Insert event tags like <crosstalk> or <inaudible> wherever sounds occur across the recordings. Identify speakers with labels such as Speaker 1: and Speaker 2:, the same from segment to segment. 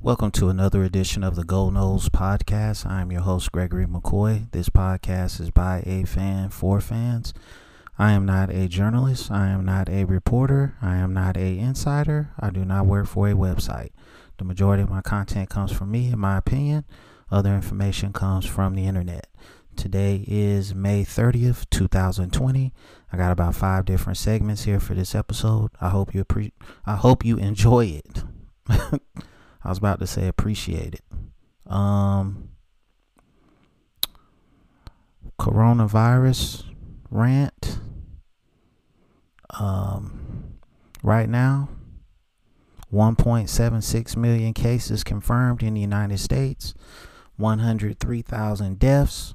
Speaker 1: Welcome to another edition of the Gold Nose Podcast. I'm your host, Gregory McCoy. This podcast is by a fan for fans. I am not a journalist. I am not a reporter. I am not a insider. I do not work for a website. The majority of my content comes from me, in my opinion. Other information comes from the internet. Today is May 30th, 2020. I got about five different segments here for this episode. I hope you appre- I hope you enjoy it. <laughs> I was about to say appreciate it. Um, coronavirus rant. Um, right now, 1.76 million cases confirmed in the United States, 103,000 deaths,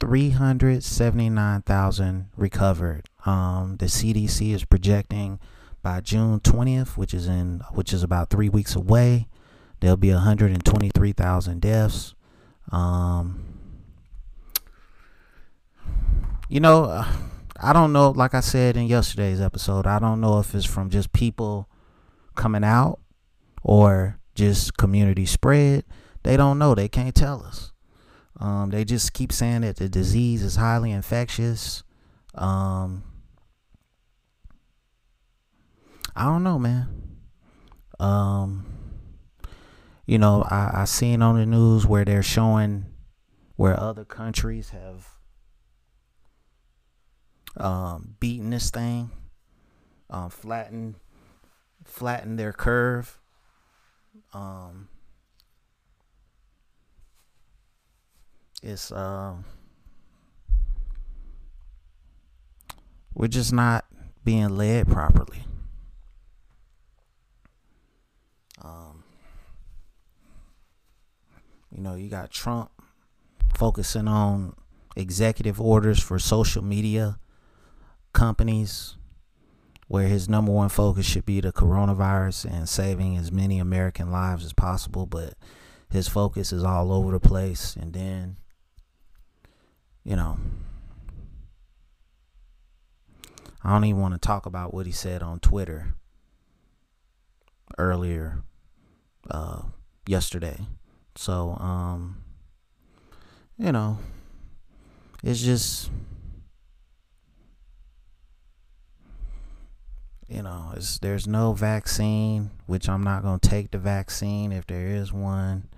Speaker 1: 379,000 recovered. Um, the CDC is projecting by June 20th, which is in which is about three weeks away, there'll be 123,000 deaths. Um, you know, uh, I don't know. Like I said in yesterday's episode, I don't know if it's from just people coming out or just community spread. They don't know. They can't tell us. Um, they just keep saying that the disease is highly infectious. Um, I don't know, man. Um, you know, I I seen on the news where they're showing where other countries have um, beaten this thing, um, flatten flatten their curve. Um, it's uh, we're just not being led properly. Um, you know, you got Trump focusing on executive orders for social media companies where his number one focus should be the coronavirus and saving as many American lives as possible, but his focus is all over the place. And then, you know, I don't even want to talk about what he said on Twitter earlier uh, yesterday. So, um, you know, it's just, you know, it's there's no vaccine, which I'm not gonna take the vaccine if there is one.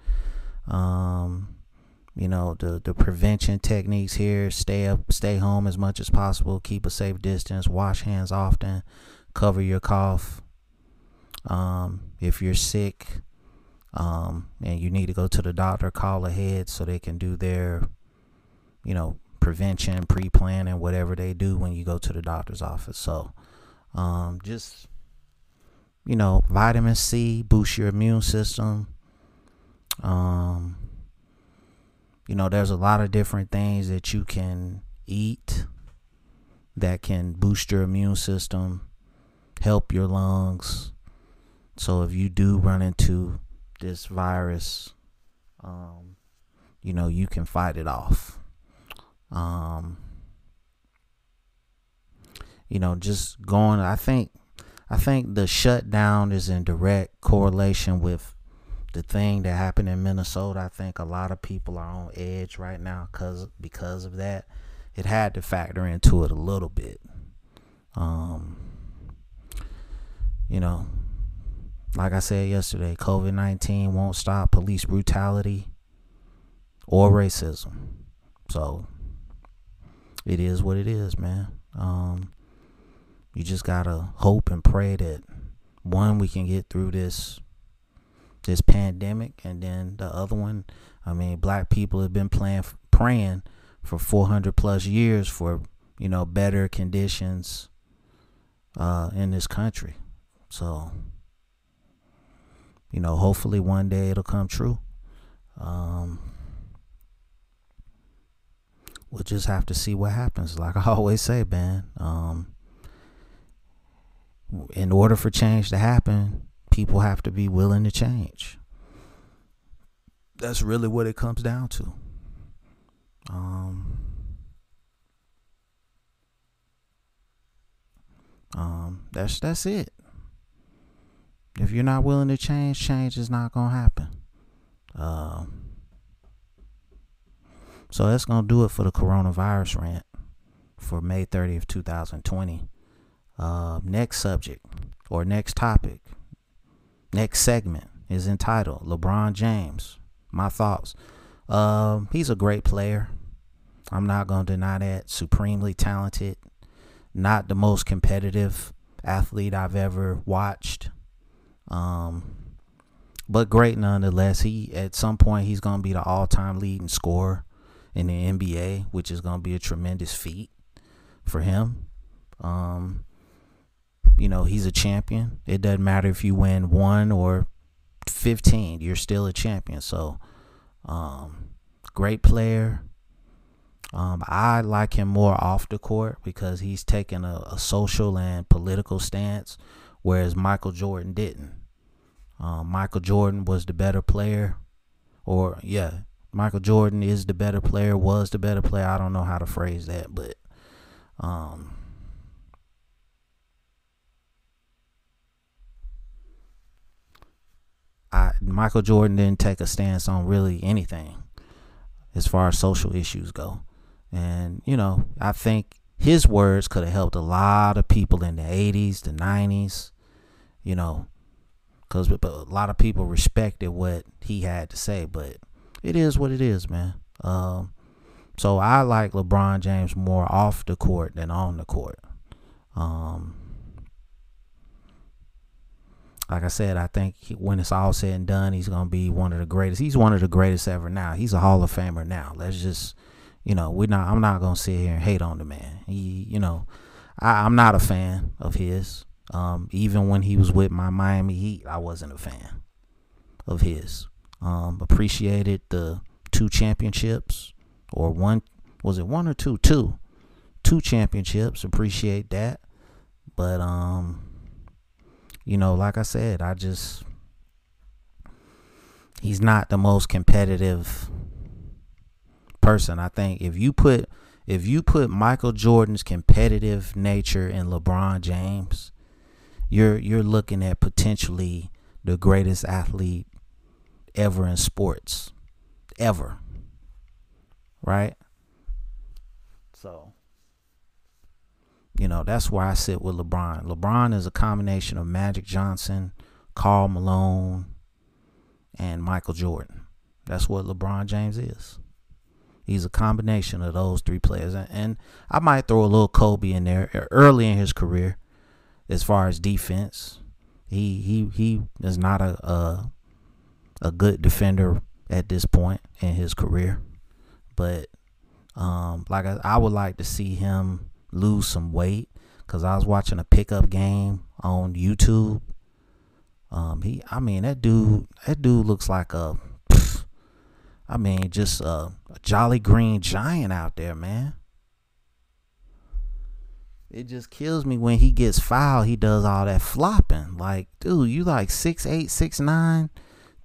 Speaker 1: Um, you know, the the prevention techniques here: stay up, stay home as much as possible, keep a safe distance, wash hands often, cover your cough. Um, if you're sick, um, and you need to go to the doctor, call ahead so they can do their, you know, prevention, pre-planning, whatever they do when you go to the doctor's office. So, um, just you know, vitamin C boost your immune system. Um, you know, there's a lot of different things that you can eat that can boost your immune system, help your lungs. So if you do run into this virus, um, you know, you can fight it off. Um, you know, just going, I think, I think the shutdown is in direct correlation with the thing that happened in Minnesota. I think a lot of people are on edge right now because because of that. It had to factor into it a little bit. Um, you know, like I said yesterday, COVID 19 won't stop police brutality or racism. So it is what it is, man. Um, you just gotta hope and pray that one, we can get through this this pandemic, and then the other one, I mean, black people have been playing, praying for 400 plus years for you know better conditions uh, in this country. So you know, hopefully one day it'll come true. Um, we'll just have to see what happens. Like I <laughs> always say, man, um, in order for change to happen, people have to be willing to change. That's really what it comes down to. Um, um, that's that's it. If you're not willing to change, change is not gonna happen. Um, so that's gonna do it for the coronavirus rant for May 30th, 2020. Uh, next subject or next topic, next segment is entitled LeBron James. My thoughts. Um, he's a great player. I'm not gonna deny that. Supremely talented. Not the most competitive athlete I've ever watched. Um, but great nonetheless. He at some point he's gonna be the all-time leading scorer in the NBA, which is gonna be a tremendous feat for him. Um, you know, he's a champion. It doesn't matter if you win one or fifteen, you're still a champion. So, um, great player. Um, I like him more off the court because he's taken a, a social and political stance, whereas Michael Jordan didn't. Um, Michael Jordan was the better player, or yeah, Michael Jordan is the better player, was the better player. I don't know how to phrase that, but um, I Michael Jordan didn't take a stance on really anything as far as social issues go. And, you know, I think his words could have helped a lot of people in the 80s, the 90s, you know, because but a lot of people respected what he had to say. But it is what it is, man. Um, so I like LeBron James more off the court than on the court. Um, like I said, I think he, when it's all said and done, he's gonna be one of the greatest. He's one of the greatest ever. Now he's a Hall of Famer. Now let's just, you know, we're not. I'm not gonna sit here and hate on the man. He, you know, I, I'm not a fan of his. Um, even when he was with my Miami Heat, I wasn't a fan of his. Um, appreciated the two championships or one was it one or two? Two. Two championships. Appreciate that. But um you know, like I said, I just he's not the most competitive person. I think if you put if you put Michael Jordan's competitive nature in LeBron James, you're you're looking at potentially the greatest athlete ever in sports. Ever right? So, you know, that's where I sit with LeBron. LeBron is a combination of Magic Johnson, Karl Malone, and Michael Jordan. That's what LeBron James is. He's a combination of those three players. And I might throw a little Kobe in there uh, early in his career as far as defense. He he he is not a a, a good defender at this point in his career but um, like I, I would like to see him lose some weight because I was watching a pickup game on YouTube. Um, he, I mean, that dude, that dude looks like a, <sniffs> I mean, just a, a jolly green giant out there, man. It just kills me when he gets fouled. He does all that flopping. Like, dude, you like six eight, six nine,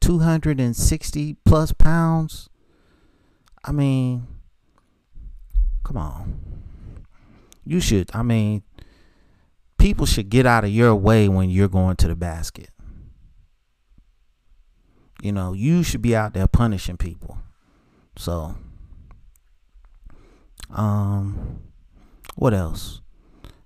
Speaker 1: two hundred and sixty plus pounds. I mean, come on. You should, I mean, people should get out of your way when you're going to the basket. You know, you should be out there punishing people. So, um, what else?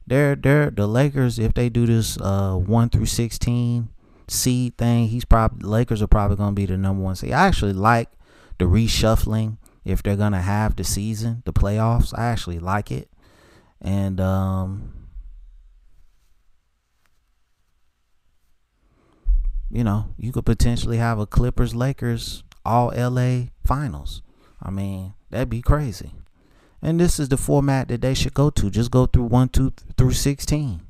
Speaker 1: They're they're the Lakers. If they do this uh one through sixteen seed thing, he's probably Lakers are probably gonna be the number one seed. I actually like the reshuffling if they're gonna have the season, the playoffs. I actually like it, and um, you know, you could potentially have a Clippers Lakers all LA finals. I mean, that'd be crazy. And this is the format that they should go to. Just go through one, two through sixteen.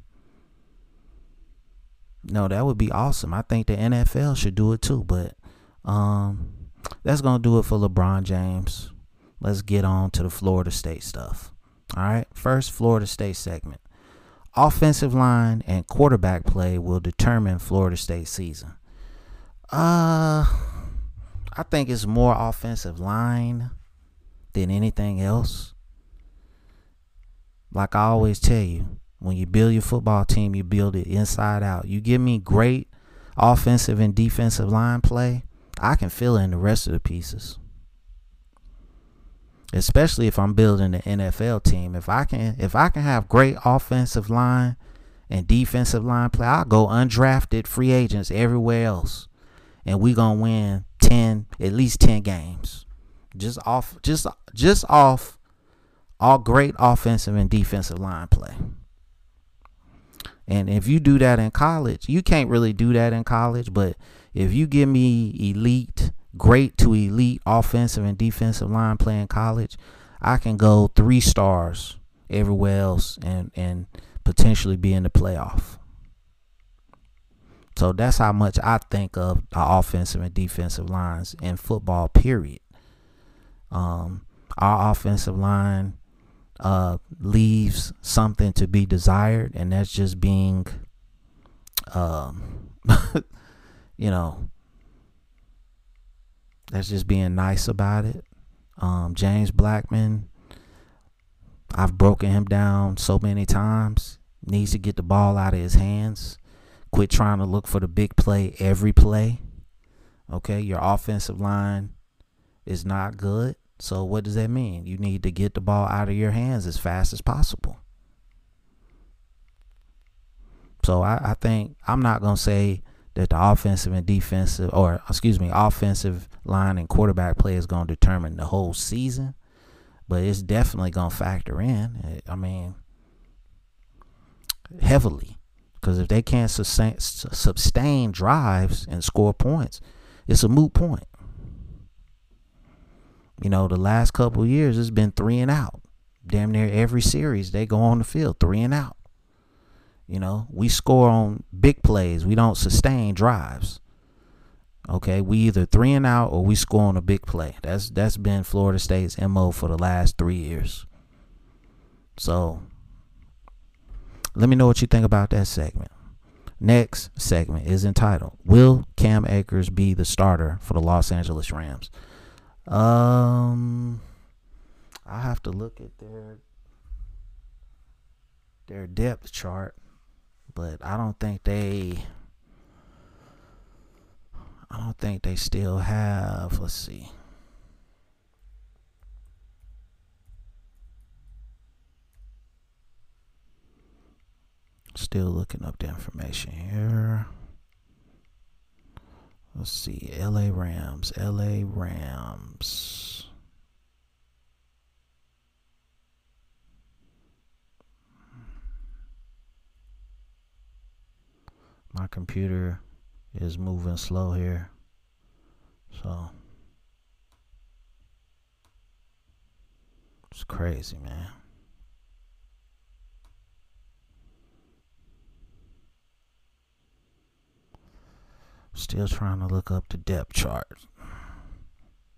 Speaker 1: No, that would be awesome. I think the NFL should do it too, but um that's gonna do it for LeBron James. Let's get on to the Florida State stuff. All right, first Florida State segment. Offensive line and quarterback play will determine Florida State season. Uh I think it's more offensive line than anything else. Like I always tell you, when you build your football team, you build it inside out. You give me great offensive and defensive line play, I can fill in the rest of the pieces. Especially if I'm building an NFL team. If I can if I can have great offensive line and defensive line play, I'll go undrafted free agents everywhere else. And we gonna win ten, at least ten games. Just off just just off all great offensive and defensive line play. And if you do that in college, you can't really do that in college, but if you give me elite, great to elite offensive and defensive line play in college, I can go three stars everywhere else and and potentially be in the playoff. So that's how much I think of the offensive and defensive lines in football. Period. Um, our offensive line uh, leaves something to be desired, and that's just being, um, <laughs> you know, that's just being nice about it. Um, James Blackman, I've broken him down so many times. Needs to get the ball out of his hands. Quit trying to look for the big play every play. Okay, your offensive line is not good. So what does that mean? You need to get the ball out of your hands as fast as possible. So I, I think I'm not gonna say that the offensive and defensive or excuse me, offensive line and quarterback play is gonna determine the whole season. But it's definitely gonna factor in. Eh, I mean heavily. Because if they can't sustain, sustain drives and score points, it's a moot point. You know, the last couple years it's been three and out. Damn near every series they go on the field three and out. You know, we score on big plays. We don't sustain drives. Okay, we either three and out or we score on a big play. That's that's been Florida State's mo for the last three years. So, let me know what you think about that segment. Next segment is entitled "Will Cam Akers be the starter for the Los Angeles Rams?" Um, I have to look at their their depth chart, but I don't think they. I don't think they still have. Let's see. Still looking up the information here. Let's see. LA Rams. LA Rams. My computer is moving slow here. So it's crazy, man. Still trying to look up the depth chart.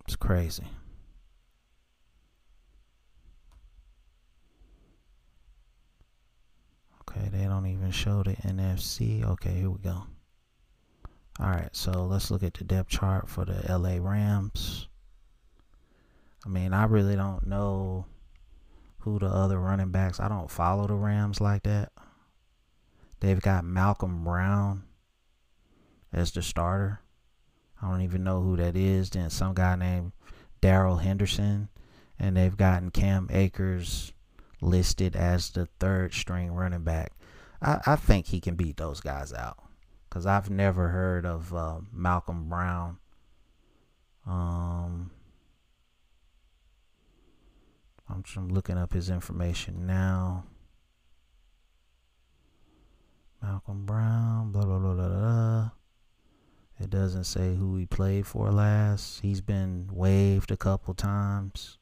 Speaker 1: It's crazy. Okay, they don't even show the NFC. Okay, here we go. All right, so let's look at the depth chart for the LA Rams. I mean, I really don't know who the other running backs. I don't follow the Rams like that. They've got Malcolm Brown as the starter. I don't even know who that is. Then some guy named Darrell Henderson, and they've gotten Cam Akers listed as the third string running back. I, I think he can beat those guys out because I've never heard of uh, Malcolm Brown. Um, I'm just looking up his information now. Malcolm Brown, blah blah blah blah blah. It doesn't say who he played for last. He's been waived a couple times.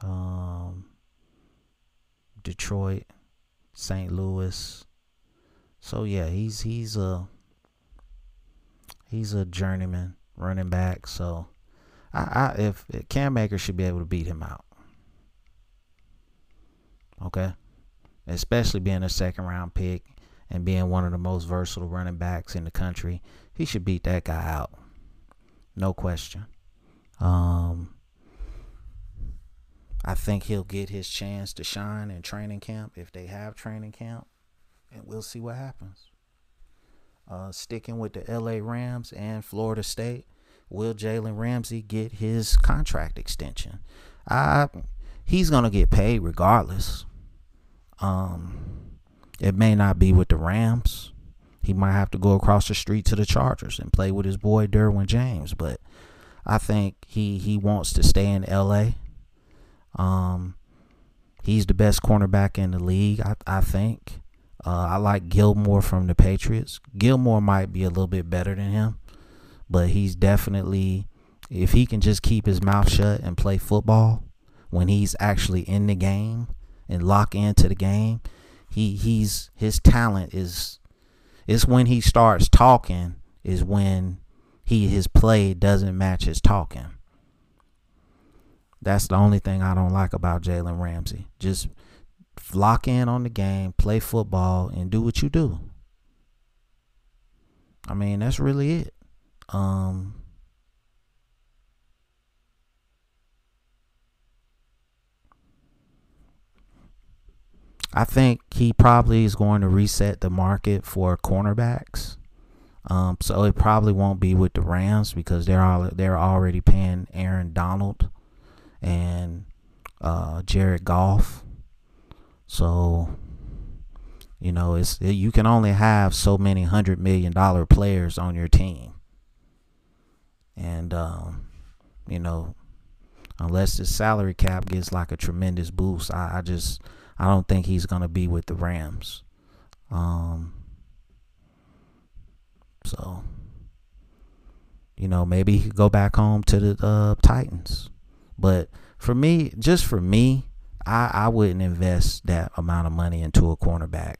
Speaker 1: Um, Detroit, St. Louis. So yeah, he's he's a he's a journeyman running back. So I, I if Cam Akers should be able to beat him out. Okay, especially being a second round pick and being one of the most versatile running backs in the country, he should beat that guy out. No question. Um, I think he'll get his chance to shine in training camp if they have training camp, and we'll see what happens. Uh, sticking with the LA Rams and Florida State, will Jalen Ramsey get his contract extension? I he's gonna get paid regardless. Um, it may not be with the Rams. He might have to go across the street to the Chargers and play with his boy Derwin James, but I think he he wants to stay in LA. Um, he's the best cornerback in the league, I I think. Uh, I like Gilmore from the Patriots. Gilmore might be a little bit better than him, but he's definitely if he can just keep his mouth shut and play football when he's actually in the game and lock into the game, he he's his talent is it's when he starts talking is when he his play doesn't match his talking. That's the only thing I don't like about Jalen Ramsey. Just lock in on the game, play football, and do what you do. I mean, that's really it. Um, I think he probably is going to reset the market for cornerbacks. Um, so it probably won't be with the Rams because they're all they're already paying Aaron Donald and uh, Jared Goff. So you know, it's you can only have so many hundred million dollar players on your team, and um, you know, unless the salary cap gets like a tremendous boost, I, I just I don't think he's gonna be with the Rams. Um, so you know, maybe he could go back home to the uh, Titans. But for me, just for me, I, I wouldn't invest that amount of money into a cornerback.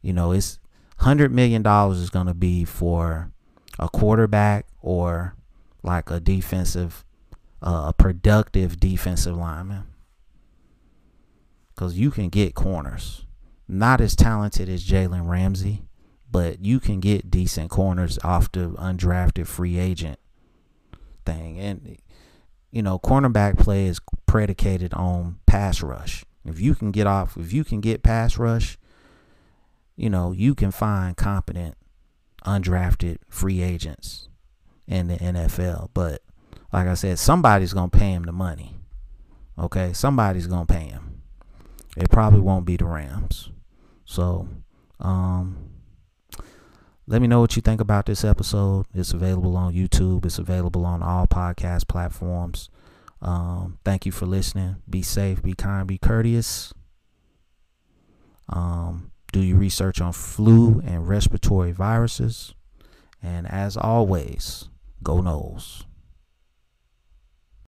Speaker 1: You know, it's hundred million dollars is gonna be for a quarterback or like a defensive, uh, a productive defensive lineman because you can get corners. Not as talented as Jalen Ramsey, but you can get decent corners off the undrafted free agent thing. And, you know, cornerback play is predicated on pass rush. If you can get off, if you can get pass rush, you know, you can find competent undrafted free agents in the NFL. But like I said, somebody's going to pay him the money. Okay? Somebody's going to pay him. It probably won't be the Rams. So, um, let me know what you think about this episode. It's available on YouTube. It's available on all podcast platforms. Um, thank you for listening. Be safe, be kind, be courteous. Um, do your research on flu and respiratory viruses. And as always, go Noles.